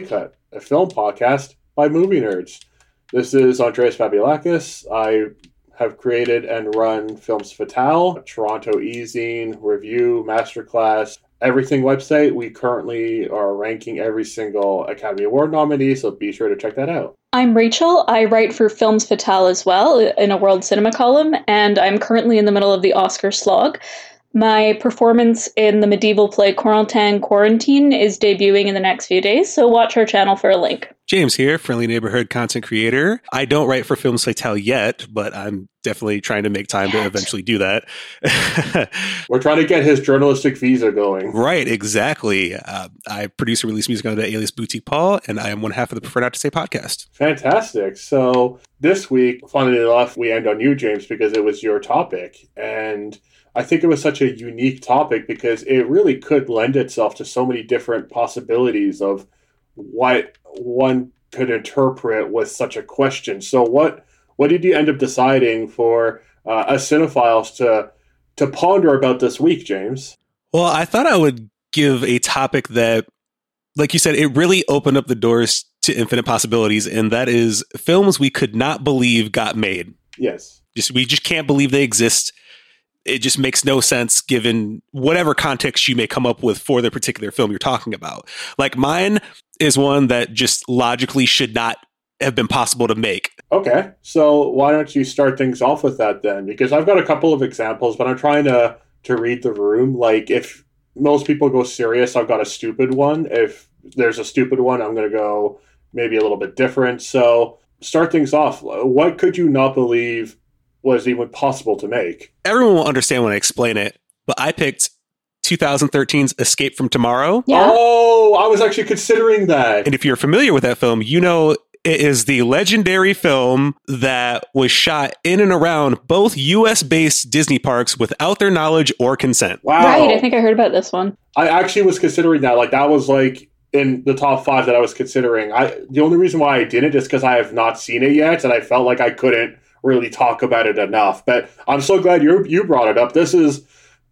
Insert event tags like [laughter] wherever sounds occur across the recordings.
Cut, a film podcast by movie nerds. This is Andreas Fabulakis. I have created and run Films Fatale, Toronto Easing, Review, Masterclass, everything website. We currently are ranking every single Academy Award nominee, so be sure to check that out. I'm Rachael. I write for Films Fatale as well in a World Cinema column, and I'm currently in the middle of the Oscar slog. My performance in the medieval play Corentin Quarantine is debuting in the next few days, so watch our channel for a link. James here, friendly neighborhood content creator. I don't write for Films Fatale yet, but I'm definitely trying to make time to eventually do that. [laughs] We're trying to get his journalistic visa going. Right, exactly. Uh, I produce and release music on the Alias Boutique Paul, and I am one half of the Prefer Not to Say podcast. Fantastic. So this week, funnily enough, we end on you, James, because it was your topic. And I think it was such a unique topic because it really could lend itself to so many different possibilities of what one could interpret with such a question. So what what did you end up deciding for uh, us cinephiles to to ponder about this week, James? Well, I thought I would give a topic that, like you said, it really opened up the doors to infinite possibilities, and that is films we could not believe got made. Yes, just we just can't believe they exist it just makes no sense given whatever context you may come up with for the particular film you're talking about. Like mine is one that just logically should not have been possible to make. Okay. So why don't you start things off with that then? Because I've got a couple of examples, but I'm trying to to read the room. Like if most people go serious, I've got a stupid one. If there's a stupid one, I'm going to go maybe a little bit different. So start things off. What could you not believe was even possible to make. Everyone will understand when I explain it, but I picked 2013's Escape from Tomorrow. Yeah. Oh, I was actually considering that. And if you're familiar with that film, you know it is the legendary film that was shot in and around both US based Disney parks without their knowledge or consent. Wow. Right, I think I heard about this one. I actually was considering that. Like, that was like in the top five that I was considering. I The only reason why I didn't is because I have not seen it yet, and I felt like I couldn't really talk about it enough. But I'm so glad you you brought it up. This is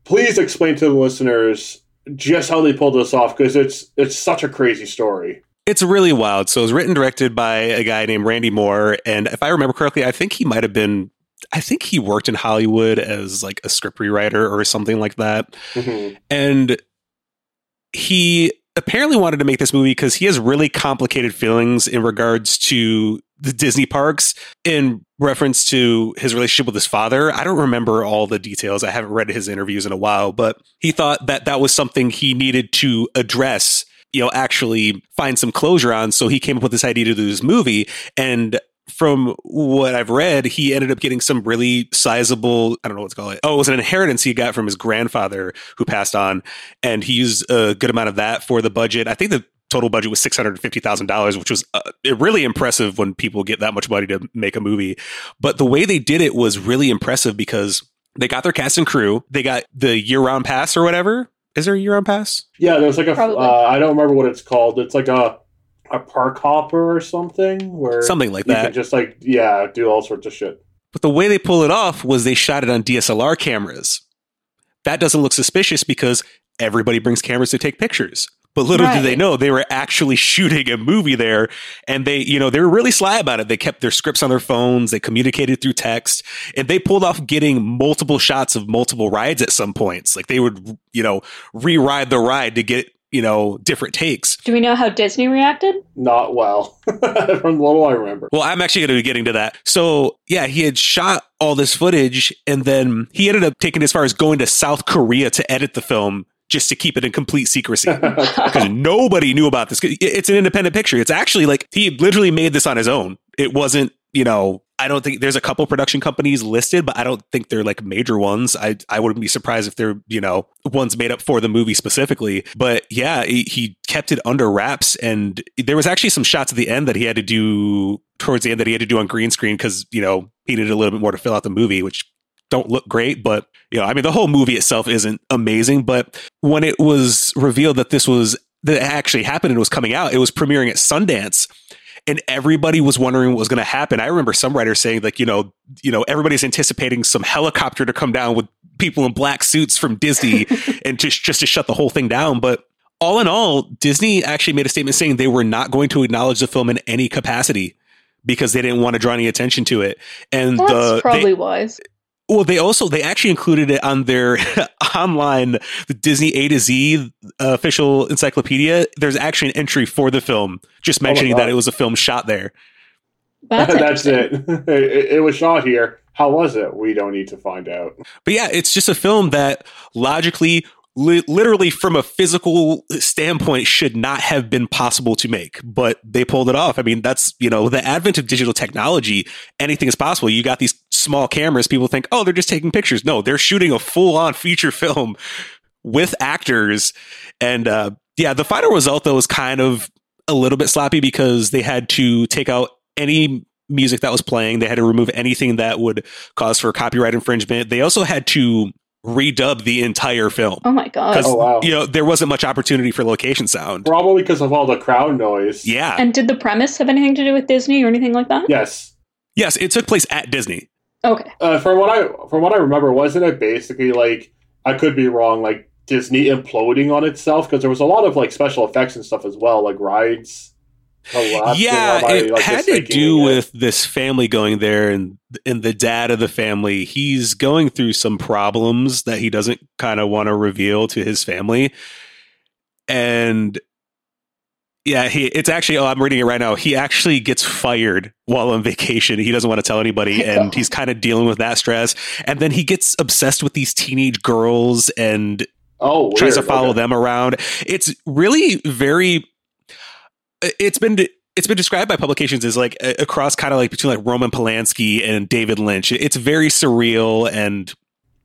please explain to the listeners just how they pulled this off because it's it's such a crazy story. It's really wild. So it was written directed by a guy named Randy Moore, and if I remember correctly, I think he might have been. I think he worked in Hollywood as like a script rewriter or something like that. Mm-hmm. And he apparently wanted to make this movie because he has really complicated feelings in regards to the Disney parks in reference to his relationship with his father. I don't remember all the details. I haven't read his interviews in a while, but he thought that that was something he needed to address, you know, actually find some closure on. So he came up with this idea to do this movie. And from what I've read, he ended up getting some really sizable, I don't know what to call it. Oh, it was an inheritance he got from his grandfather who passed on. And he used a good amount of that for the budget. I think the total budget was $650,000, which was uh, really impressive when people get that much money to make a movie. But the way they did it was really impressive because they got their cast and crew, they got the year round pass or whatever. Is there a year round pass? Yeah, there's like a. Uh, I don't remember what it's called. It's like a a park hopper or something where something like that. just like yeah, do all sorts of shit. But the way they pull it off was they shot it on DSLR cameras. That doesn't look suspicious because everybody brings cameras to take pictures. But little right. did they know they were actually shooting a movie there. And they, you know, they were really sly about it. They kept their scripts on their phones. They communicated through text and they pulled off getting multiple shots of multiple rides at some points. Like they would, you know, re-ride the ride to get you know, different takes. Do we know how Disney reacted? Not well, [laughs] from the little I remember. Well, I'm actually going to be getting to that. So, yeah, he had shot all this footage, and then he ended up taking as far as going to South Korea to edit the film just to keep it in complete secrecy [laughs] because nobody knew about this. It's an independent picture. It's actually like he literally made this on his own. It wasn't, you know, I don't think there's a couple production companies listed, but I don't think they're like major ones. I I wouldn't be surprised if they're you know ones made up for the movie specifically. But yeah, he, he kept it under wraps, and there was actually some shots at the end that he had to do towards the end that he had to do on green screen because you know he needed a little bit more to fill out the movie, which don't look great, but you know, I mean, the whole movie itself isn't amazing. But when it was revealed that this was that actually happened and was coming out, it was premiering at Sundance, and everybody was wondering what was going to happen. I remember some writers saying like, you know, you know, everybody's anticipating some helicopter to come down with people in black suits from Disney [laughs] and just just to shut the whole thing down, but all in all, Disney actually made a statement saying they were not going to acknowledge the film in any capacity because they didn't want to draw any attention to it. And That's the, probably they, wise. Well, they also they actually included it on their [laughs] online the Disney A to Z uh, official encyclopedia. There's actually an entry for the film, just oh mentioning God. that it was a film shot there. That's, [laughs] That's [laughs] it. it. It was shot here. How was it? We don't need to find out. But yeah, it's just a film that logically, li- literally from a physical standpoint, should not have been possible to make, but they pulled it off. I mean, that's, you know, the advent of digital technology, anything is possible. You got these small cameras, people think, oh, they're just taking pictures. No, they're shooting a full on feature film with actors. And uh, yeah, the final result, though, is kind of a little bit sloppy because they had to take out any music that was playing. They had to remove anything that would cause for copyright infringement. They also had to redub the entire film. Oh my god. Because Oh, wow. you know there wasn't much opportunity for location sound. Probably because of all the crowd noise. Yeah. And did the premise have anything to do with Disney or anything like that? Yes. yes, it took place at Disney. Okay. Uh, from what I from what I remember, wasn't it basically like I could be wrong, like Disney imploding on itself because there was a lot of like special effects and stuff as well, like rides. Yeah, it like, had to do it? with this family going there and and the dad of the family. He's going through some problems that he doesn't kind of want to reveal to his family. And yeah, he it's actually oh, I'm reading it right now. He actually gets fired while on vacation. He doesn't want to tell anybody [laughs] and he's kind of dealing with that stress. And then he gets obsessed with these teenage girls and oh weird. tries to follow okay. them around. It's really very. It's been it's been described by publications as like a, a kind of like between like Roman Polanski and David Lynch. It's very surreal and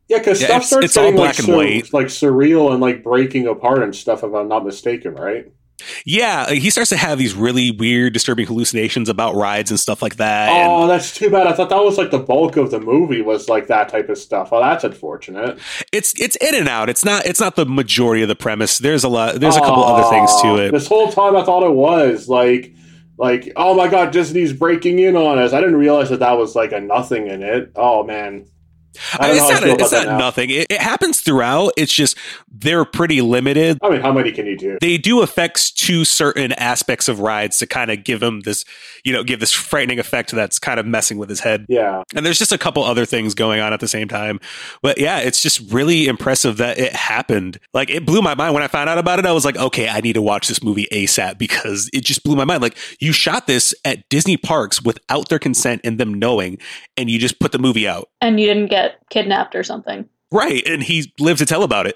Yeah, because Yeah, stuff it's- starts it's all black like, and white. like surreal and like breaking apart and stuff. If I'm not mistaken, right? Yeah, uh, he starts to have these really weird, disturbing hallucinations about rides and stuff like that. and- Oh, that's too bad. I thought that was like the bulk of the movie was like that type of stuff. Oh, that's unfortunate. it's it's in and out. It's not it's not the majority of the premise. There's a lot. There's a couple other things to it. This whole time I thought it was like, like, oh my god, Disney's breaking in on us. I didn't realize that that was like a nothing in it. Oh man, I I mean, don't it's I not feel a, about it's not now. nothing. It, it happens throughout. It's just they're pretty limited. I mean, how many can you do? they do effects to certain aspects of rides to kind of give him this, you know, give this frightening effect that's kind of messing with his head. Yeah, And there's just a couple other things going on at the same time. But yeah, it's just really impressive that it happened. Like it blew my mind when I found out about it. I was like, okay, I need to watch this movie ASAP because it just blew my mind. Like you shot this at Disney parks without their consent and them knowing, and you just put the movie out. And you didn't get kidnapped or something. Right. And he lived to tell about it.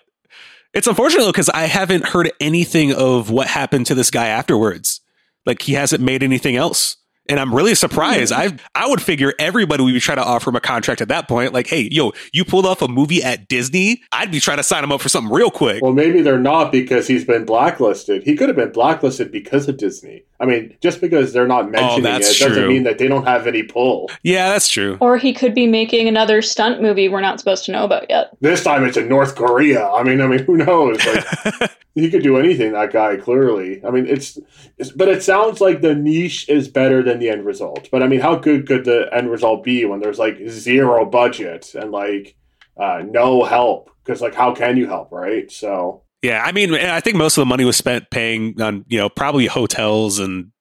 It's unfortunate because I haven't heard anything of what happened to this guy afterwards. Like he hasn't made anything else. And I'm really surprised. Hmm. I I would figure everybody would be trying to offer him a contract at that point. Like, hey, yo, you pulled off a movie at Disney. I'd be trying to sign him up for something real quick. well, maybe they're not because he's been blacklisted. He could have been blacklisted because of Disney. I mean, just because they're not mentioning it Oh, that's doesn't true. mean that they don't have any pull. yeah, that's true. Or he could be making another stunt movie we're not supposed to know about yet. This time it's in North Korea. I mean, I mean, who knows? Like, [laughs] he could do anything. That guy clearly. I mean, it's, it's, but it sounds like the niche is better than the end result. But I mean, how good could the end result be when there's like zero budget and like uh, no help? Because like, how can you help, right? So yeah, I mean, I think most of the money was spent paying on, you know, probably hotels and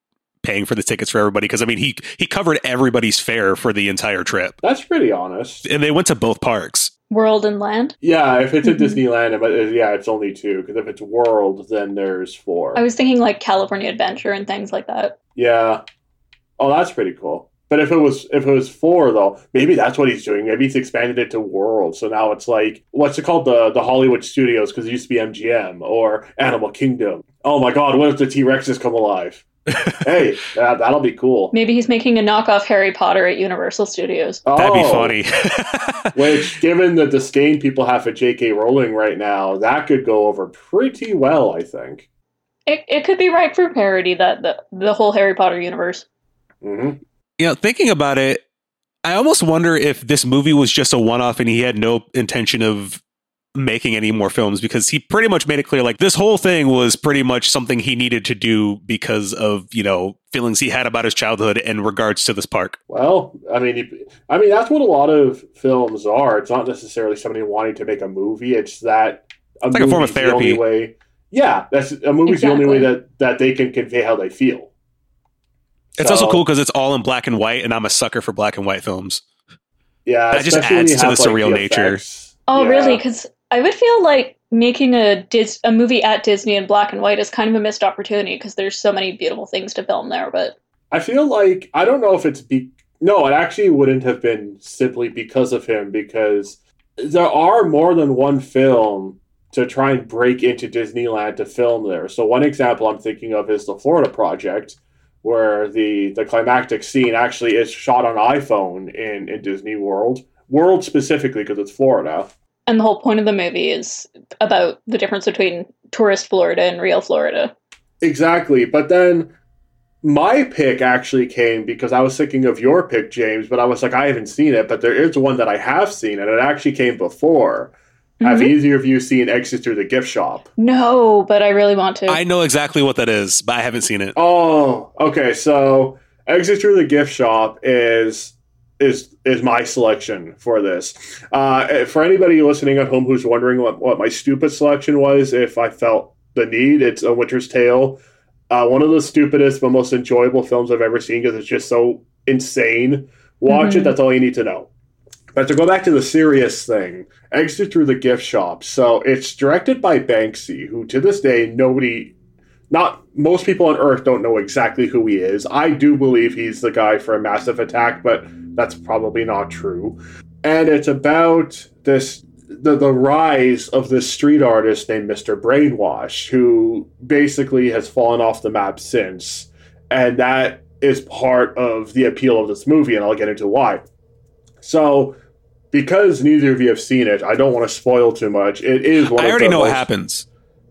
paying for the tickets for everybody. Because I mean, he he covered everybody's fare for the entire trip, that's pretty honest. and they went to both parks. World and Land. Yeah, if it's at Mhm. Disneyland, but yeah, it's only two. Because if it's World, then there's four. I was thinking like California Adventure and things like that. Yeah. Oh, that's pretty cool. But if it was if it was four though, maybe that's what he's doing. Maybe he's expanded it to World. So now it's like what's it called the the Hollywood Studios because it used to be MGM or Animal Kingdom. Oh my God! What if the T Rexes come alive? [laughs] hey, that, that'll be cool. Maybe he's making a knockoff Harry Potter at Universal Studios. That'd be Oh, funny. [laughs] [laughs] Which, given the disdain people have for J.K. Rowling right now, that could go over pretty well. I think. It, it could be right for parody that the, the whole Harry Potter universe. hmm you know, thinking about it, I almost wonder if this movie was just a one off and he had no intention of making any more films because he pretty much made it clear like this whole thing was pretty much something he needed to do because of, you know, feelings he had about his childhood in regards to this park. Well, I mean, I mean that's what a lot of films are. It's not necessarily somebody wanting to make a movie. It's that a like a form of movie's the only therapy. way. Yeah, that's a movie's exactly. the only way that that they can convey how they feel. It's so, also cool because it's all in black and white, and I'm a sucker for black and white films. Yeah, that just adds to the surreal like, nature. Oh, yeah. really? Because I would feel like making a Dis- a movie at Disney in black and white is kind of a missed opportunity because there's so many beautiful things to film there. But I feel like I don't know if it's be no, it actually wouldn't have been simply because of him because there are more than one film to try and break into Disneyland to film there. So one example I'm thinking of is the Florida Project, where the the climactic scene actually is shot on iPhone in in Disney World, World specifically because it's Florida. And the whole point of the movie is about the difference between tourist Florida and real Florida. Exactly, but then my pick actually came because I was thinking of your pick, James, but I was like, I haven't seen it, but there is one that I have seen, and it actually came before. Mm-hmm. Have either of you seen Exit Through the Gift Shop? No, but I really want to. I know exactly what that is, but I haven't seen it. Oh, okay. So Exit Through the Gift Shop is is is my selection for this. Uh, for anybody listening at home who's wondering what, what my stupid selection was, if I felt the need, it's A Winter's Tale uh, one of the stupidest but most enjoyable films I've ever seen because it's just so insane. Watch mm-hmm. it. That's all you need to know. But to go back to the serious thing, Exit Through the Gift Shop. So it's directed by Banksy, who to this day nobody, not most people on Earth don't know exactly who he is. I do believe he's the guy for a massive attack, but that's probably not true. And it's about this the the rise of this street artist named Mr. Brainwash, who basically has fallen off the map since, and that is part of the appeal of this movie, and I'll get into why. So, because neither of you have seen it, I don't want to spoil too much. It is one. I already know most, what happens.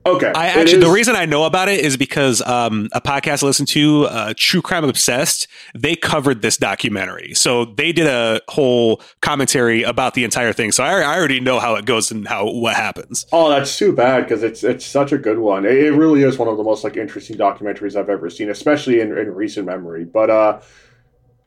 Okay. I actually the reason I know about it is because um, a podcast I listened to, uh, True Crime Obsessed, they covered this documentary. So they did a whole commentary about the entire thing. So I, I already know how it goes and how what happens. Oh, that's too bad because it's it's such a good one. It, it, really is one of the most like interesting documentaries I've ever seen, especially in, in recent memory. But uh,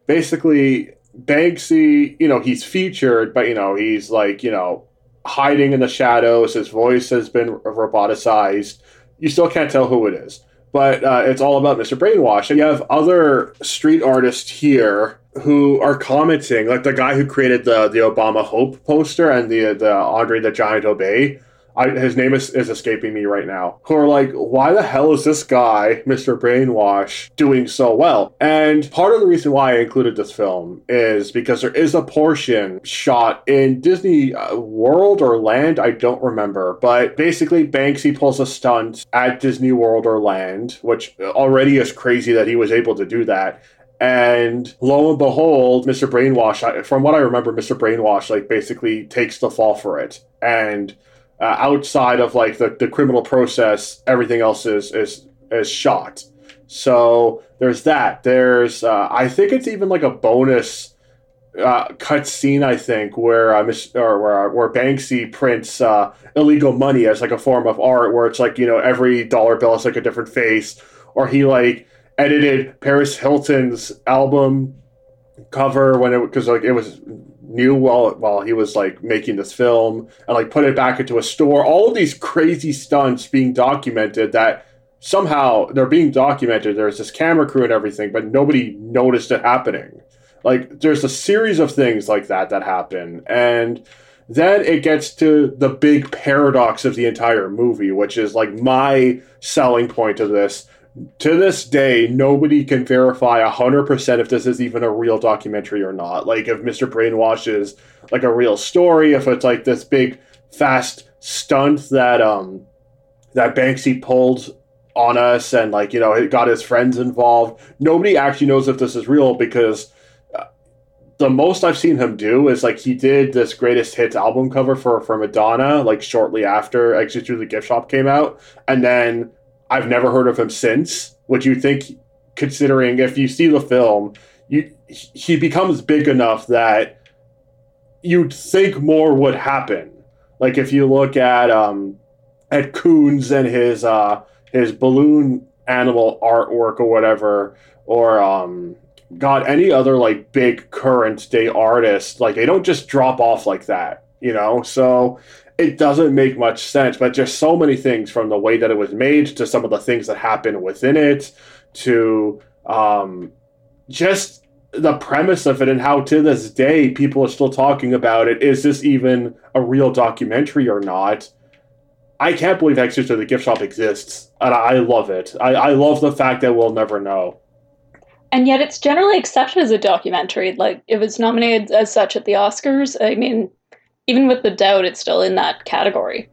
basically, Banksy, you know, he's featured, but you know, he's like you know hiding in the shadows. His voice has been roboticized. You still can't tell who it is. But uh, it's all about Mr. Brainwash. And you have other street artists here who are commenting, like the guy who created the, the Obama Hope poster and the, the Andre the Giant Obey I, his name is, is escaping me right now, who are like, why the hell is this guy, Mr. Brainwash, doing so well? And part of the reason why I included this film is because there is a portion shot in Disney uh, World or Land, I don't remember, but basically Banksy pulls a stunt at Disney World or Land, which already is crazy that he was able to do that. And lo and behold, Mr. Brainwash, from what I remember, Mr. Brainwash, like, basically takes the fall for it. And uh, outside of like the, the criminal process, everything else is is is shot. So there's that. There's uh, I think it's even like a bonus uh, cut scene. I think where uh, Miss or where where Banksy prints uh, illegal money as like a form of art, where it's like you know every dollar bill is like a different face, or he like edited Paris Hilton's album cover when it because like it was new while while he was like making this film and like put it back into a store. All of these crazy stunts being documented that somehow they're being documented. There's this camera crew and everything, but nobody noticed it happening. Like there's a series of things like that that happen and then it gets to the big paradox of the entire movie, which is like my selling point of this to this day, nobody can verify 100% if this is even a real documentary or not. Like, if Mr. Brainwash is like a real story, if it's like this big, fast stunt that, um, that Banksy pulled on us and, like, you know, it got his friends involved. Nobody actually knows if this is real because uh, the most I've seen him do is like he did this greatest hits album cover for, for Madonna, like shortly after Exit Through the Gift Shop came out. And then I've never heard of him since. Would you think, considering if you see the film, you he becomes big enough that you'd think more would happen. Like if you look at um, at Koons and his uh, his balloon animal artwork or whatever, or um, God, any other like big current day artist, like they don't just drop off like that, you know. So it doesn't make much sense. But just so many things from the way that it was made to some of the things that happen within it to um, just the premise of it and how to this day people are still talking about it. Is this even a real documentary or not? I can't believe Exit Through the Gift Shop exists, and I love it. I, I love the fact that we'll never know. And yet, it's generally accepted as a documentary. Like, if it's nominated as such at the Oscars, I mean, even with the doubt, it's still in that category.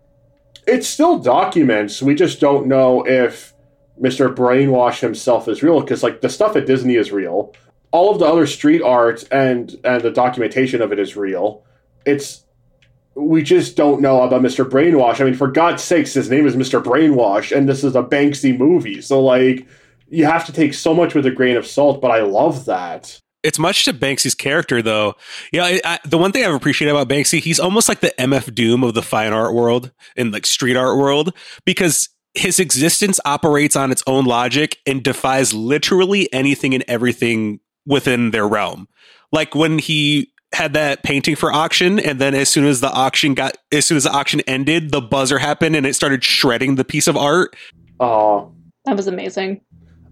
It still documents. We just don't know if Mr. Brainwash himself is real because, like, the stuff at Disney is real. All of the other street art and and the documentation of it is real. It's we just don't know about Mr. Brainwash. I mean, for God's sakes, his name is Mr. Brainwash, and this is a Banksy movie. So, like, you have to take so much with a grain of salt, but I love that. It's much to Banksy's character, though. Yeah, I, I, the one thing I've appreciated about Banksy, he's almost like the MF Doom of the fine art world and like street art world because his existence operates on its own logic and defies literally anything and everything within their realm. Like when he had that painting for auction and then as soon as the auction got as soon as the auction ended the buzzer happened and it started shredding the piece of art oh that was amazing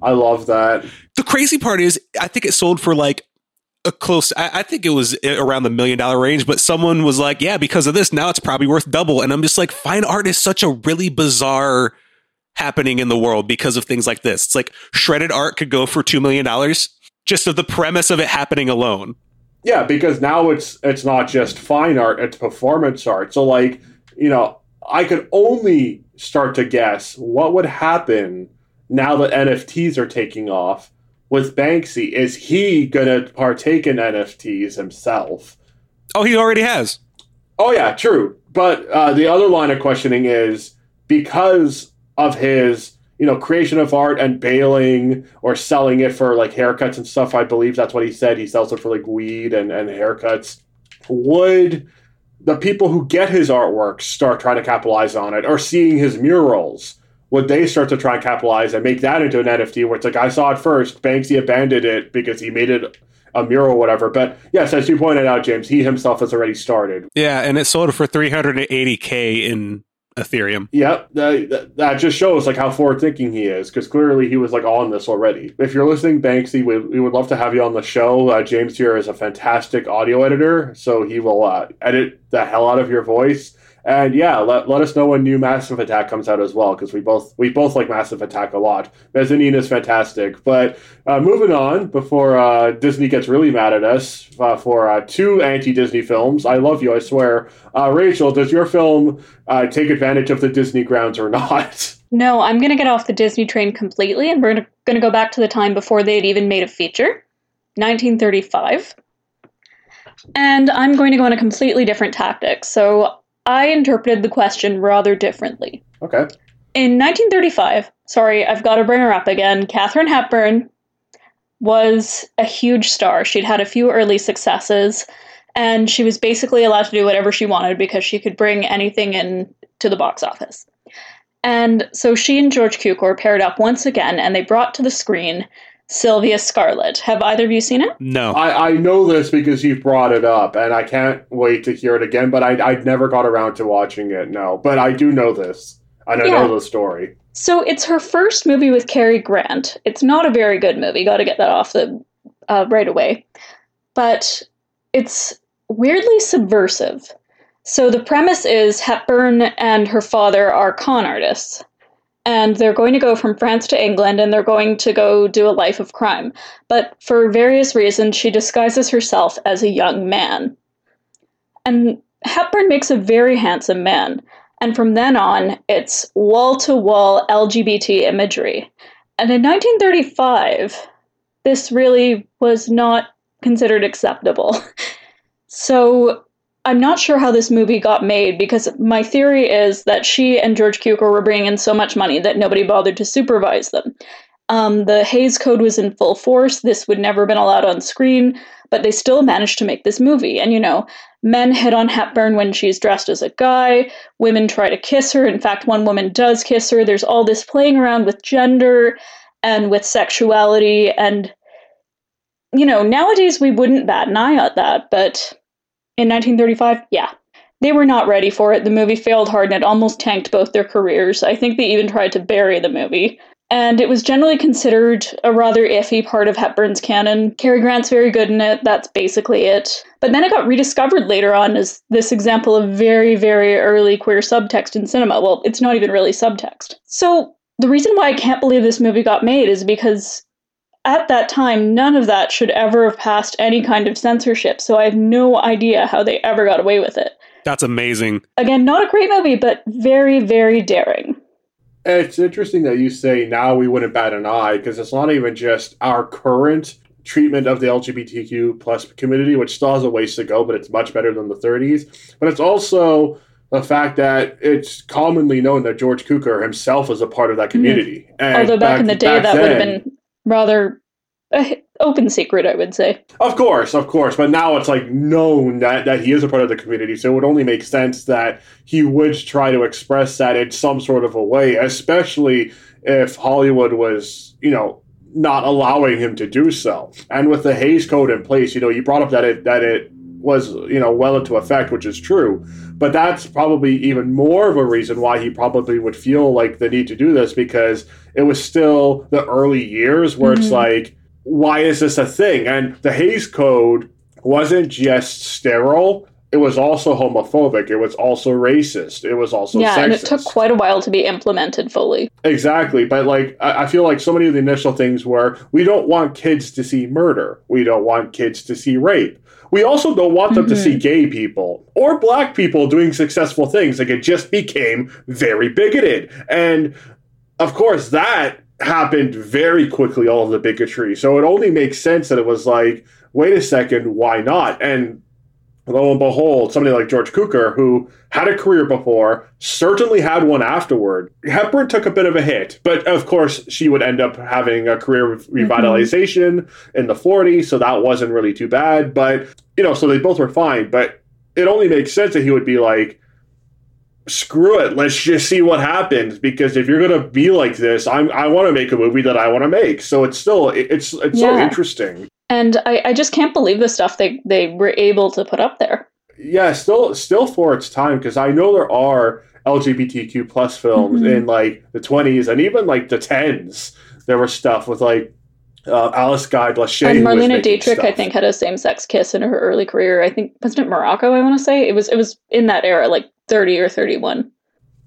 i love that. The crazy part is i think it sold for like a close I, I think it was eh, around the million dollar range but someone was like yeah because of this now it's probably worth double. And i'm just like fine art is such a really bizarre happening in the world because of things like this. It's like shredded art could go for two million dollars just of the premise of it happening alone. Yeah, because now it's it's not just fine art; it's performance art. So, like, you know, I could only start to guess what would happen now that NFTs are taking off with Banksy. Is he gonna partake in NFTs himself? Oh, he already has. Oh yeah, true. But uh, the other line of questioning is because of his you know, creation of art and bailing or selling it for like haircuts and stuff. I believe that's what he said. He sells it for like weed and, and haircuts. Would the people who get his artwork start trying to capitalize on it or seeing his murals? Would they start to try and capitalize and make that into an NFT where it's like, I saw it first, Banksy abandoned it because he made it a mural or whatever. But yes, as you pointed out, James, he himself has already started. Yeah, and it sold for 380K in Ethereum. Yep, that, that just shows like how forward thinking he is because clearly he was like on this already. If you're listening, Banksy, we, we would love to have you on the show. Uh, James here is a fantastic audio editor, so he will uh, edit the hell out of your voice and yeah, let, let us know when new Massive Attack comes out as well, because we both we both like Massive Attack a lot. Mezzanine is fantastic. But uh, moving on, before uh, Disney gets really mad at us uh, for uh, two anti-Disney films, I love you, I swear. Uh, Rachael, does your film uh, take advantage of the Disney grounds or [laughs] not? No, I'm going to get off the Disney train completely, and we're going to go back to the time before they had even made a feature, 1935. And I'm going to go on a completely different tactic. So I interpreted the question rather differently. Okay. In 1935, sorry, I've got to bring her up again. Katharine Hepburn was a huge star. She'd had a few early successes, and she was basically allowed to do whatever she wanted because she could bring anything in to the box office. And so she and George Cukor paired up once again, and they brought to the screen Sylvia Scarlett. Have either of you seen it? No. I, I know this because you've brought it up, and I can't wait to hear it again, but I, I never got around to watching it, no. But I do know this, and I yeah. know the story. So it's her first movie with Cary Grant. It's not a very good movie, got to get that off the uh, right away. But it's weirdly subversive. So the premise is Hepburn and her father are con artists and they're going to go from France to England and they're going to go do a life of crime. But for various reasons, she disguises herself as a young man. And Hepburn makes a very handsome man. And from then on, it's wall to wall LGBT imagery. And in 1935, this really was not considered acceptable. [laughs] So I'm not sure how this movie got made because my theory is that she and George Cukor were bringing in so much money that nobody bothered to supervise them. Um, the Hays Code was in full force. This would never have been allowed on screen, but they still managed to make this movie. And you know, men hit on Hepburn when she's dressed as a guy. Women try to kiss her. In fact, one woman does kiss her. There's all this playing around with gender and with sexuality. And, you know, nowadays we wouldn't bat an eye at that, but in 1935, yeah. they were not ready for it. The movie failed hard and it almost tanked both their careers. I think they even tried to bury the movie. And it was generally considered a rather iffy part of Hepburn's canon. Cary Grant's very good in it, that's basically it. But then it got rediscovered later on as this example of very, very early queer subtext in cinema. Well, it's not even really subtext. So the reason why I can't believe this movie got made is because at that time, none of that should ever have passed any kind of censorship. So I have no idea how they ever got away with it. That's amazing. Again, not a great movie, but very, very daring. It's interesting that you say now we wouldn't bat an eye because it's not even just our current treatment of the LGBTQ plus community, which still has a ways to go, but it's much better than the 30s. But it's also the fact that it's commonly known that George Cukor himself was a part of that mm-hmm. community. Mm-hmm. Although back, back, in the day, that then, would have been rather open secret, I would say. Of course, of course. But now it's like known that, that he is a part of the community. So it would only make sense that he would try to express that in some sort of a way, especially if Hollywood was, you know, not allowing him to do so. And with the Hays Code in place, you know, you brought up that it that it was, you know, well into effect, which is true. But that's probably even more of a reason why he probably would feel like the need to do this because it was still the early years where mm-hmm. it's like why is this a thing? And the Hays Code wasn't just sterile. It was also homophobic. It was also racist. It was also yeah, sexist. and it took quite a while to be implemented fully. Exactly, but like I feel like so many of the initial things were we don't want kids to see murder. We don't want kids to see rape. We also don't want them mm-hmm. to see mm-hmm. gay people or black people doing successful things. Like it just became very bigoted, and of course that happened very quickly, all of the bigotry. So it only makes sense that it was like, wait a second, why not? And lo and behold, somebody like George Cukor, who had a career before, certainly had one afterward. Hepburn took a bit of a hit, but of course, she would end up having a career mm-hmm. revitalization mm-hmm. in the 40s, so that wasn't really too bad. But, you know, so they both were fine. But it only makes sense that he would be like, screw it let's just see what happens because if you're going to be like this i'm i want to make a movie that i want to make so it's still it's it's yeah. so interesting and I, I just can't believe the stuff they they were able to put up there yeah still still for its time because i know there are lgbtq plus films mm-hmm. in like the 20s and even like the 10s there was stuff with like uh, Alice Guy Blaché. And Marlene Dietrich, stuff. I think, had a same-sex kiss in her early career. I think wasn't it Morocco? I want to say it was. It was in that era, like 30 or 31.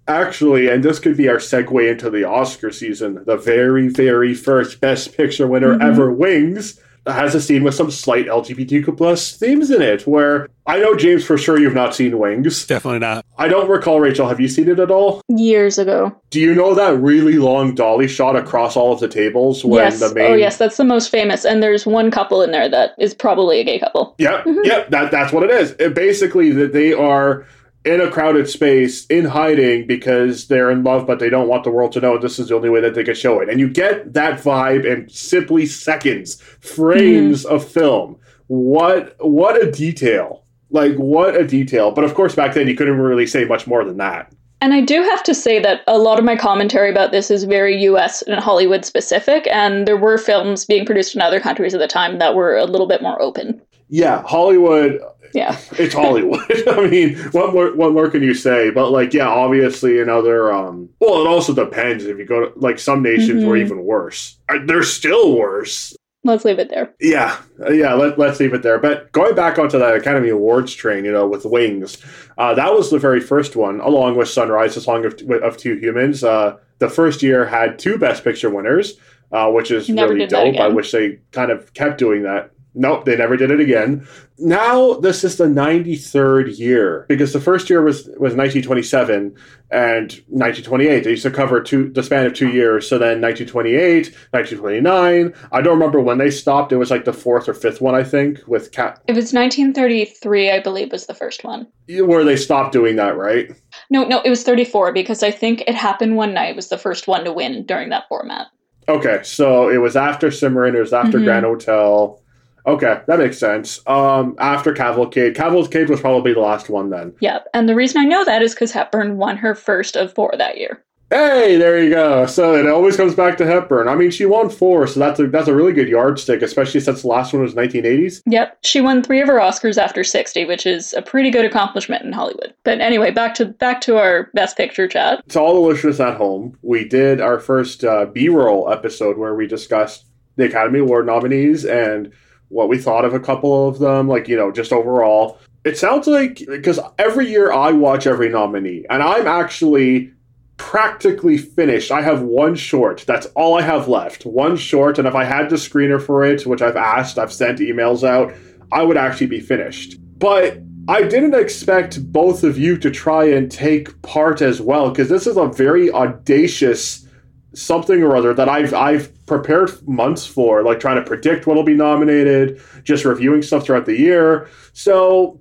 Actually, and this could be our segue into the Oscar season, the very, very first Best Picture winner mm-hmm. ever, Wings, has a scene with some slight LGBTQ plus themes in it. Where I know James for sure you've not seen Wings. Definitely not. I don't recall Rachael. Have you seen it at all? Years ago. Do you know that really long dolly shot across all of the tables when yes. the main? Oh yes, that's the most famous. And there's one couple in there that is probably a gay couple. Yep, mm-hmm. yep. That that's what it is. It basically, that they are in a crowded space in hiding because they're in love but they don't want the world to know this is the only way that they can show it. And you get that vibe in simply seconds frames mm. of film. What what a detail. Like what a detail. But of course back then you couldn't really say much more than that. And I do have to say that a lot of my commentary about this is very US and Hollywood specific, and there were films being produced in other countries at the time that were a little bit more open. Yeah, Hollywood yeah, it's Hollywood. [laughs] I mean, what more what more can you say? But like, yeah, obviously in other um, well, it also depends. If you go to like some nations mm-hmm. were even worse. Uh, they're still worse. Let's leave it there. Yeah, uh, yeah. Let, let's leave it there. But going back onto that Academy Awards train, you know, with Wings, uh, that was the very first one, along with Sunrise, a song of, of two humans. Uh, the first year had two Best Picture winners, uh, which is Never really dope. I wish they kind of kept doing that. Nope, they never did it again. Now this is the 93rd year because the first year was was 1927 and 1928. They used to cover two the span of two years. So then 1928, 1929. I don't remember when they stopped. It was like the fourth or fifth one, I think, with Cat. It was 1933, I believe, was the first one. Where they stopped doing that, right? No, no, it was 34 because I think it happened one night. Was the first one to win during that format. Okay, so it was after Cimarron. It was after mm-hmm. Grand Hotel. Okay, that makes sense. Um, after Cavalcade, Cavalcade was probably the last one then. Yep, and the reason I know that is because Hepburn won her first of four that year. Hey, there you go. So it always comes back to Hepburn. I mean, she won four, so that's a that's a really good yardstick, especially since the last one was 1980s. Yep, she won three of her Oscars after 60, which is a pretty good accomplishment in Hollywood. But anyway, back to back to our Best Picture chat. To all the listeners at home, we did our first uh, B-roll episode where we discussed the Academy Award nominees and what we thought of a couple of them, like you know, just overall. It sounds like because every year I watch every nominee, and I'm actually practically finished. I have one short. That's all I have left. One short, and if I had the screener for it, which I've asked, I've sent emails out, I would actually be finished. But I didn't expect both of you to try and take part as well, because this is a very audacious something or other that I've I've prepared months for, like trying to predict what'll be nominated, just reviewing stuff throughout the year. So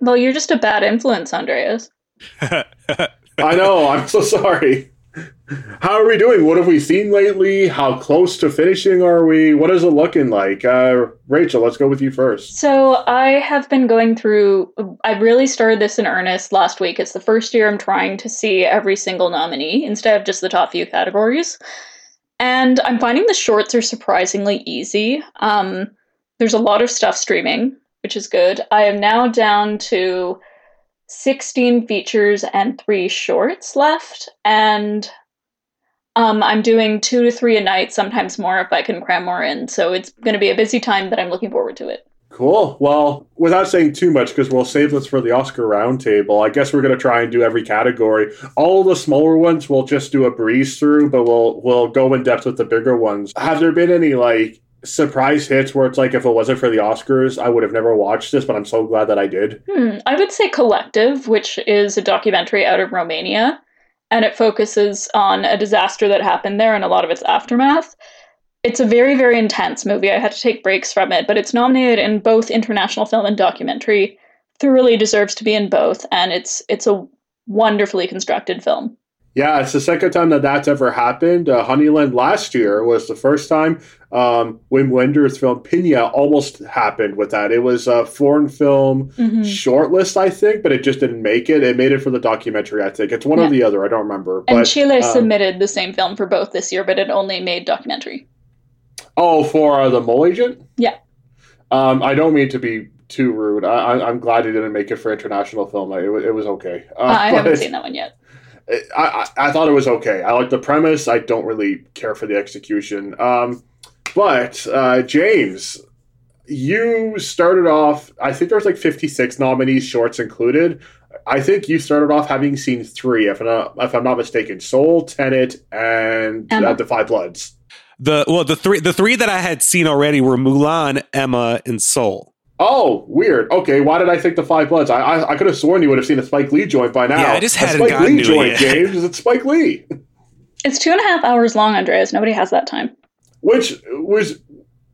Well, you're just a bad influence, Andreas. [laughs] I know. I'm so sorry. How are we doing? What have we seen lately? How close to finishing are we? What is it looking like? Uh, Rachael, let's go with you first. So, I have been going through, I really started this in earnest last week. It's the first year I'm trying to see every single nominee instead of just the top few categories. And I'm finding the shorts are surprisingly easy. Um, there's a lot of stuff streaming, which is good. I am now down to 16 features and three shorts left. And um, I'm doing two to three a night, sometimes more if I can cram more in. So it's going to be a busy time, but I'm looking forward to it. Cool. Well, without saying too much, because we'll save this for the Oscar roundtable, I guess we're going to try and do every category. All the smaller ones we'll just do a breeze through, but we'll we'll go in depth with the bigger ones. Have there been any like surprise hits where it's like if it wasn't for the Oscars, I would have never watched this, but I'm so glad that I did. Hmm, I would say Collective, which is a documentary out of Romania, and it focuses on a disaster that happened there and a lot of its aftermath. It's a very, very intense movie. I had to take breaks from it, but it's nominated in both international film and documentary. Thoroughly deserves to be in both, and it's it's a wonderfully constructed film. Yeah, it's the second time that that's ever happened. Uh, Honeyland last year was the first time. Um, Wim Wenders' film Pina almost happened with that. It was a foreign film mm-hmm. shortlist, I think, but it just didn't make it. It made it for the documentary, I think. It's one yeah. or the other. I don't remember. And but, Chile um, submitted the same film for both this year, but it only made documentary. Oh, for uh, the Mole Agent? Yeah. Um, I don't mean to be too rude. I, am glad it didn't make it for international film. It, it was okay. Uh, I haven't seen that one yet. I, I, I thought it was okay. I like the premise. I don't really care for the execution. Um, but uh, James, you started off. I think there was like 56 nominees, shorts included. I think you started off having seen three, if I'm not, if I'm not mistaken: Soul, Tenet, and uh, The Five Bloods. The well, the three the three that I had seen already were Mulan, Emma, and Soul. Oh, weird. Okay, why did I think the Five Bloods? I I, I could have sworn you would have seen a Spike Lee joint by now. Yeah, I just hadn't Spike gotten Lee to joint, it James. Is it Spike Lee? It's two and a half hours long, Andreas. Nobody has that time. Which was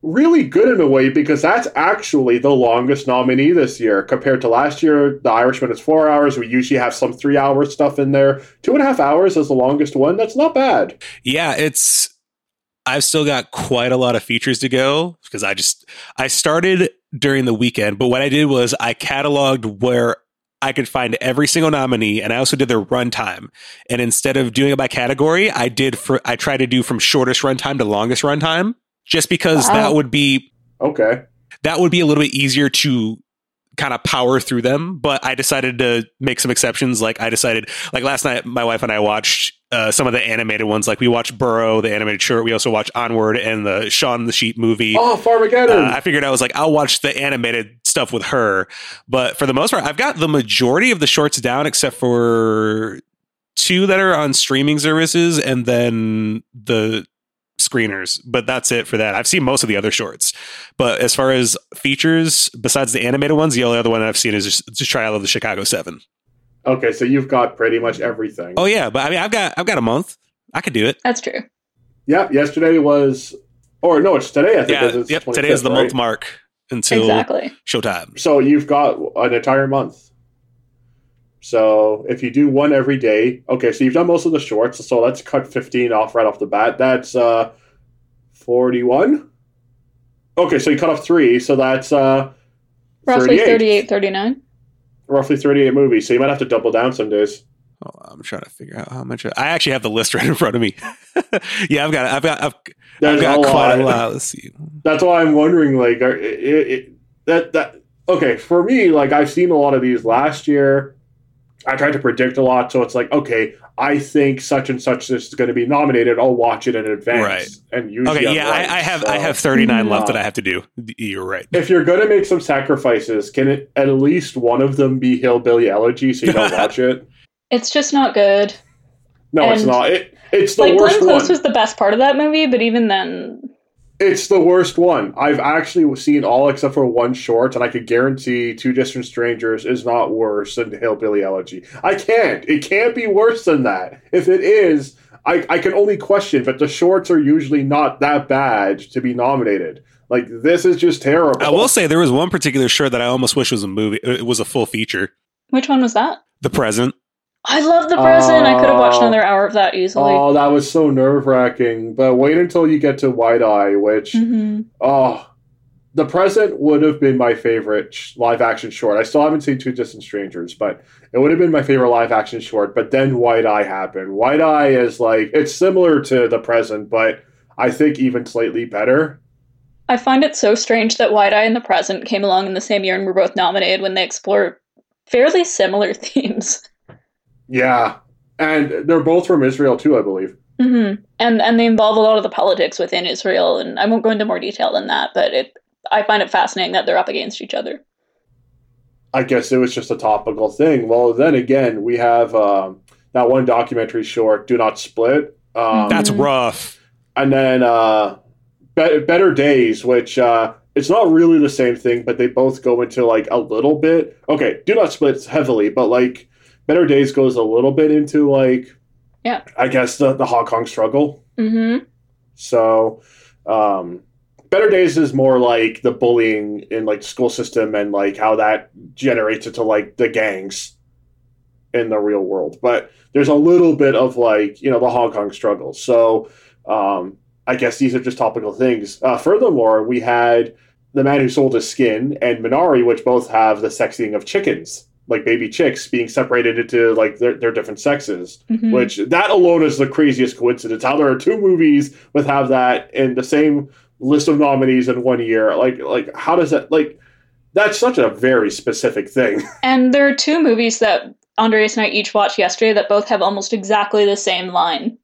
really good in a way because that's actually the longest nominee this year compared to last year. The Irishman is four hours. We usually have some three hour stuff in there. Two and a half hours is the longest one. That's not bad. Yeah, it's. I've still got quite a lot of features to go because I just I started during the weekend. But what I did was I cataloged where I could find every single nominee, and I also did their runtime. And instead of doing it by category, I did for I tried to do from shortest runtime to longest runtime, just because wow. that would be okay. That would be a little bit easier to kind of power through them. But I decided to make some exceptions. Like I decided, like last night, my wife and I watched uh, some of the animated ones. Like we watched Burrow, the animated short. We also watched Onward and the Shaun the Sheep movie. Oh, Farmageddon! Uh, I figured I was like, I'll watch the animated stuff with her. But for the most part, I've got the majority of the shorts down, except for two that are on streaming services, and then the screeners, but that's it for that. I've seen most of the other shorts, but as far as features, besides the animated ones, the only other one I've seen is just, just Trial of the Chicago Seven. Okay, so you've got pretty much everything. Oh yeah, but I mean, I've got I've got a month. I could do it. That's true. Yeah, yesterday was, or no, it's today. I think. Yeah, yep. Today is the right? month mark until exactly showtime. So you've got an entire month. So if you do one every day, okay, so you've done most of the shorts, so let's cut 15 off right off the bat. That's uh 41. Okay, so you cut off three, so that's uh roughly 38, 39. Roughly 38 movies, so you might have to double down some days. Oh, I'm trying to figure out how much. I actually have the list [laughs] right in front of me. [laughs] yeah, I've got, I've got, I've, I've got a quite lot. a lot. Let's see. That's why I'm wondering, like, are, it, it, that that okay for me? Like, I've seen a lot of these last year. I tried to predict a lot, so it's like, okay, I think such and such is going to be nominated. I'll watch it in advance, right? And usually, okay, yeah, right, I, I, have so. I have 39 left that I have to do. You're right. If you're going to make some sacrifices, can it at least one of them be Hillbilly Elegy so you don't [laughs] watch it? It's just not good. No, and it's not. It, it's the like worst Glenn Close one. was the best part of that movie, but even then, it's the worst one. I've actually seen all except for one short, and I could guarantee Two Distant Strangers is not worse than Hillbilly Elegy. I can't. It can't be worse than that. If it is, I, I can only question, but the shorts are usually not that bad to be nominated. Like this is just terrible. I will say there was one particular short that I almost wish was a movie. It was a full feature. Which one was that? The Present. I love the present. Uh, I could have watched another hour of that easily. Oh, that was so nerve wracking. But wait until you get to White Eye, which mm-hmm. oh, the present would have been my favorite live action short. I still haven't seen Two Distant Strangers, but it would have been my favorite live action short. But then White Eye happened. White Eye is like it's similar to the present, but I think even slightly better. I find it so strange that White Eye and the Present came along in the same year and were both nominated when they explore fairly similar [laughs] themes. Yeah, and they're both from Israel too, I believe. Mm-hmm. And and they involve a lot of the politics within Israel, and I won't go into more detail than that. But it, I find it fascinating that they're up against each other. I guess it was just a topical thing. Well, then again, we have um, that one documentary short, "Do Not Split." Um, That's rough. And then uh, Be- Better Days, which uh, it's not really the same thing, but they both go into like a little bit. Okay, Do Not Split heavily, but like Better Days goes a little bit into like, yeah, I guess the the Hong Kong struggle. Mm-hmm. So, um, Better Days is more like the bullying in like school system and like how that generates into like the gangs in the real world. But there's a little bit of like you know the Hong Kong struggle. So, um, I guess these are just topical things. Uh, furthermore, we had the man who sold his skin and Minari, which both have the sexing of chickens like baby chicks being separated into like their, their different sexes mm-hmm. which that alone is the craziest coincidence. How there are two movies with have that in the same list of nominees in one year like like how does that like that's such a very specific thing. [laughs] And there are two movies that andreas and i each watched yesterday that both have almost exactly the same line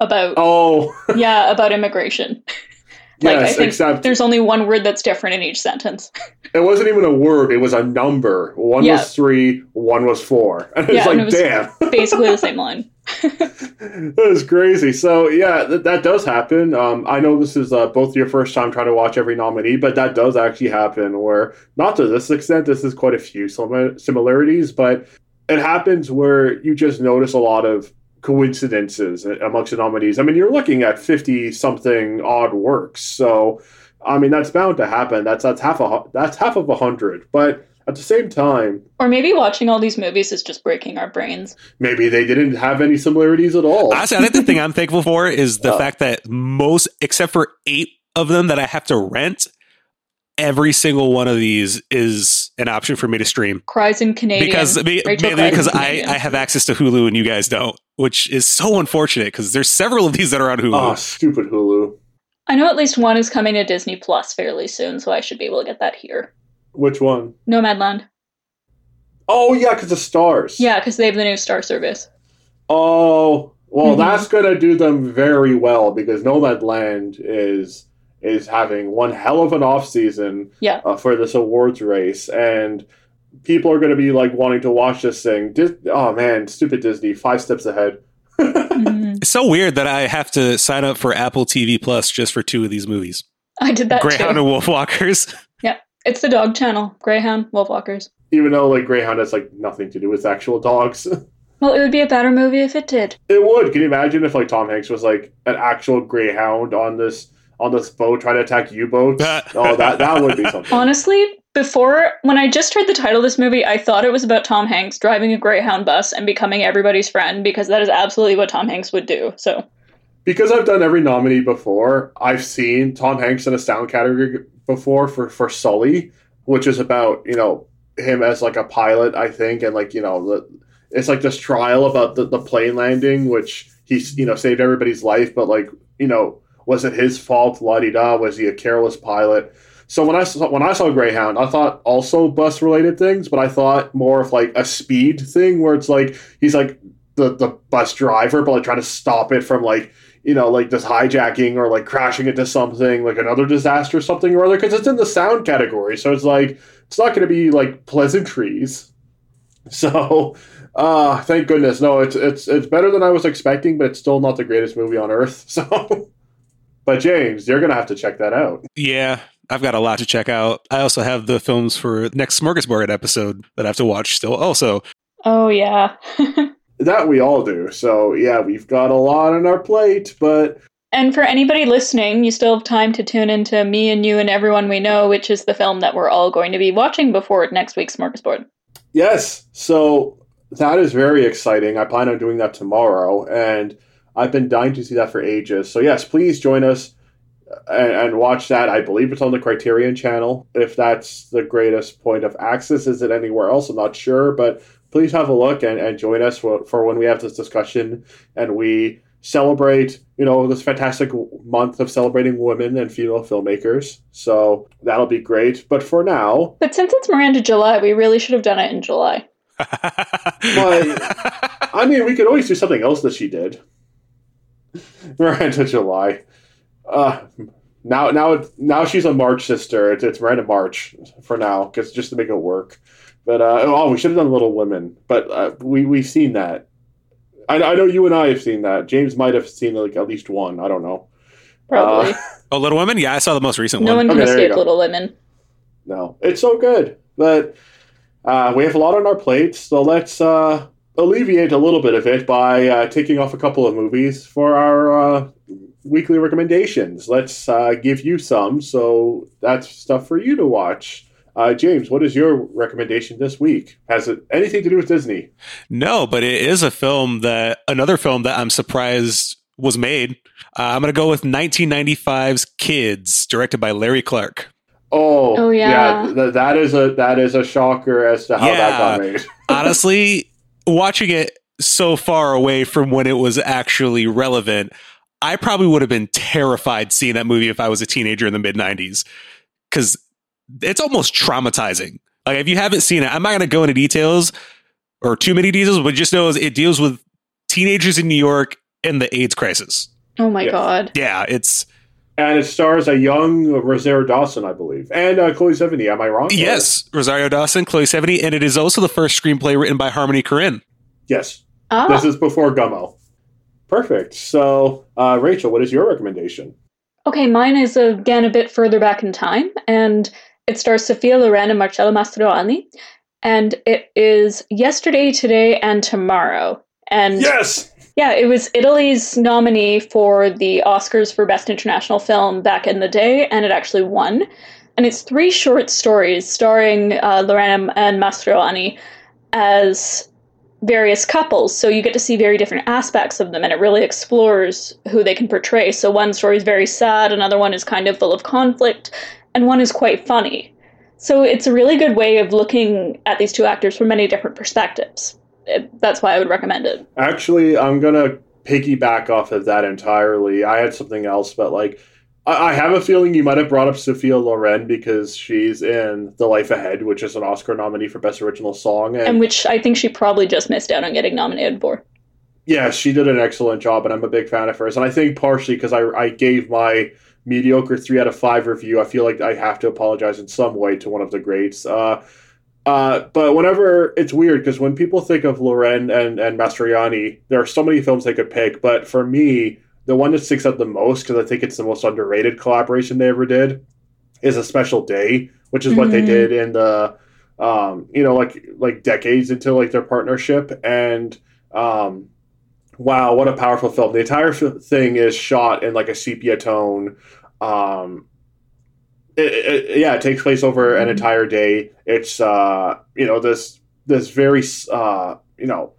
about oh. [laughs] Yeah about immigration [laughs] like yes, I think except there's only one word that's different in each sentence. [laughs] it wasn't even a word; it was a number. One yeah. was three, one was four, [laughs] and it's yeah, like, it damn, [laughs] basically the same line. that is crazy. So yeah, th- that does happen. Um, I know this is uh, both your first time trying to watch every nominee, but that does actually happen. Where not to this extent, this is quite a few similarities, but it happens where you just notice a lot of coincidences amongst the nominees. I mean, you're looking at 50 something odd works. So, I mean, that's bound to happen. That's that's half a that's half of a hundred. But at the same time, or maybe watching all these movies is just breaking our brains. Maybe they didn't have any similarities at all. Honestly, I think the thing I'm thankful for is the [laughs] uh, fact that most, except for eight of them that I have to rent, every single one of these is an option for me to stream. Cries in Canadian. Because mainly because I, I have access to Hulu and you guys don't, which is so unfortunate because there's several of these that are on Hulu. Oh, stupid Hulu. I know at least one is coming to Disney Plus fairly soon, so I should be able to get that here. Which one? Nomadland. Oh yeah, because the stars. Yeah, because they have the new Star service. Oh well, mm-hmm. that's gonna do them very well because Nomadland is is having one hell of an off season yeah. uh, for this awards race, and people are going to be like wanting to watch this thing. Dis- oh man, stupid Disney, five steps ahead. mm-hmm. It's so weird that I have to sign up for Apple TV Plus just for two of these movies. I did that Greyhound too. and Wolfwalkers. [laughs] Yeah, it's the dog channel. Greyhound, Wolfwalkers. Even though like Greyhound has like nothing to do with actual dogs. [laughs] Well, it would be a better movie if it did. It would. Can you imagine if like Tom Hanks was like an actual greyhound on this on this boat trying to attack U-boats. oh, that that would be [laughs] something. Honestly, before when I just heard the title of this movie, I thought it was about Tom Hanks driving a Greyhound bus and becoming everybody's friend because that is absolutely what Tom Hanks would do. So, because I've done every nominee before, I've seen Tom Hanks in a sound category before for for Sully, which is about you know him as like a pilot, I think, and like you know the it's like this trial about the, the plane landing, which he's you know saved everybody's life, but like you know was it his fault? La di da. Was he a careless pilot? So when I saw when I saw Greyhound, I thought also bus related things, but I thought more of like a speed thing where it's like he's like the the bus driver, but like trying to stop it from like you know like this hijacking or like crashing into something like another disaster or something or other because it's in the sound category, so it's like it's not going to be like pleasantries. [laughs] So, uh, thank goodness. No, it's it's it's better than I was expecting, but it's still not the greatest movie on earth. [laughs] So, but James, you're gonna have to check that out. Yeah, I've got a lot to check out. I also have the films for next Smorgasbord episode that I have to watch still. Also, oh yeah, [laughs] that we all do. So yeah, we've got a lot on our plate, but and for anybody listening, you still have time to tune into me and you and everyone we know, which is the film that we're all going to be watching before next week's Smorgasbord. Yes. So that is very exciting. I plan on doing that tomorrow, and I've been dying to see that for ages. So yes, please join us uh, and, and, watch that. I believe it's on the Criterion channel. If that's the greatest point of access, is it anywhere else? I'm not sure, but please have a look and, and join us for, for when we have this discussion and we celebrate, you know, this fantastic month of celebrating women and female filmmakers. So that'll be great. But for now, but since it's Miranda July, we really should have done it in July. [laughs] I mean, we could always do something else that she did. [laughs] Miranda July. Uh, now, now, now she's a March sister. It's, it's Miranda March for now, because just to make it work. But uh, oh, we should have done Little Women. But uh, we we've seen that. I, I know you and I have seen that. James might have seen like at least one. I don't know. Probably. Uh, [laughs] oh, Little Women. Yeah, I saw the most recent no one. No one can okay, escape Little Women. No, it's so good. But uh, we have a lot on our plates, so let's uh, alleviate a little bit of it by uh, taking off a couple of movies for our uh, weekly recommendations. Let's uh, give you some, so that's stuff for you to watch. Uh, James, what is your recommendation this week? Has it anything to do with Disney? No, but it is a film that another film that I'm surprised was made. Uh, I'm going to go with 1995's Kids, directed by Larry Clark. Oh, oh yeah, yeah th- that is a that is a shocker as to how yeah, that got made. [laughs] honestly, watching it so far away from when it was actually relevant, I probably would have been terrified seeing that movie if I was a teenager in the mid 90s because it's almost traumatizing. Like if you haven't seen it, I'm not going to go into details or too many details, but just know it deals with teenagers in New York and the AIDS crisis. Oh my god! Yeah, it's and it stars a young Rosario Dawson, I believe, and uh, Chloe Sevigny. Am I wrong? Yes, Rosario Dawson, Chloe Sevigny, and it is also the first screenplay written by Harmony Korine. Yes, ah. this is before Gummo. Perfect. So, uh, Rachael, what is your recommendation? Okay, mine is again a bit further back in time, and it stars Sophia Loren and Marcello Mastroianni, and it is yesterday, today, and tomorrow. And yes, yeah, it was Italy's nominee for the Oscars for Best International Film back in the day, and it actually won. And it's three short stories starring uh, Loren and Mastroianni as various couples. So you get to see very different aspects of them, and it really explores who they can portray. So one story is very sad, another one is kind of full of conflict, and one is quite funny. So it's a really good way of looking at these two actors from many different perspectives. It, that's why I would recommend it. Actually, I'm gonna piggyback off of that entirely. I had something else, but like I, have a feeling you might have brought up Sophia Loren because she's in The Life Ahead, which is an Oscar nominee for Best Original Song, and, and which I think she probably just missed out on getting nominated for. Yeah, she did an excellent job, and I'm a big fan of hers. And I think partially because I, I gave my mediocre three out of five review. I feel like I have to apologize in some way to one of the greats. Uh, uh, but whenever it's weird because when people think of Loren and and Mastroianni, there are so many films they could pick. But for me, the one that sticks out the most because I think it's the most underrated collaboration they ever did is a special day, which is mm-hmm. what they mm-hmm. did in the um, you know like like decades into like their partnership and um, wow, what a powerful film. The entire thing is shot in like a sepia tone. Um, it, it, yeah, it takes place over mm-hmm. an entire day. It's uh, you know this this very uh, you know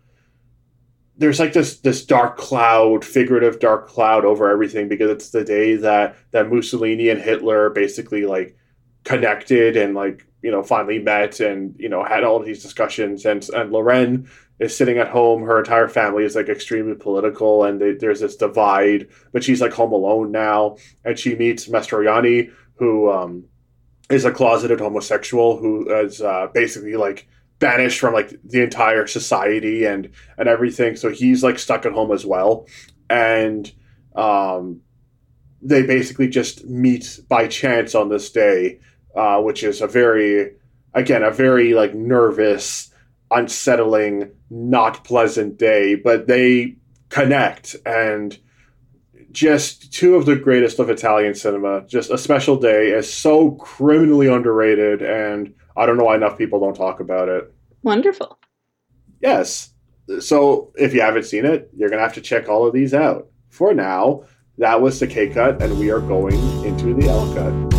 there's like this this dark cloud, figurative dark cloud over everything because it's the day that that Mussolini and Hitler basically like connected and like you know finally met and you know had all these discussions and and Loren is sitting at home her entire family is like extremely political and they, there's this divide but she's like home alone now and she meets Mastroianni who um, is a closeted homosexual who is uh, basically like banished from like the entire society and and everything so he's like stuck at home as well and um, they basically just meet by chance on this day uh, which is a very, again, a very like nervous, unsettling, not pleasant day. But they connect and just two of the greatest of Italian cinema. Just a special day is so criminally underrated, and I don't know why enough people don't talk about it. Wonderful. Yes. So if you haven't seen it, you're gonna have to check all of these out. For now, that was the K cut, and we are going into the L cut.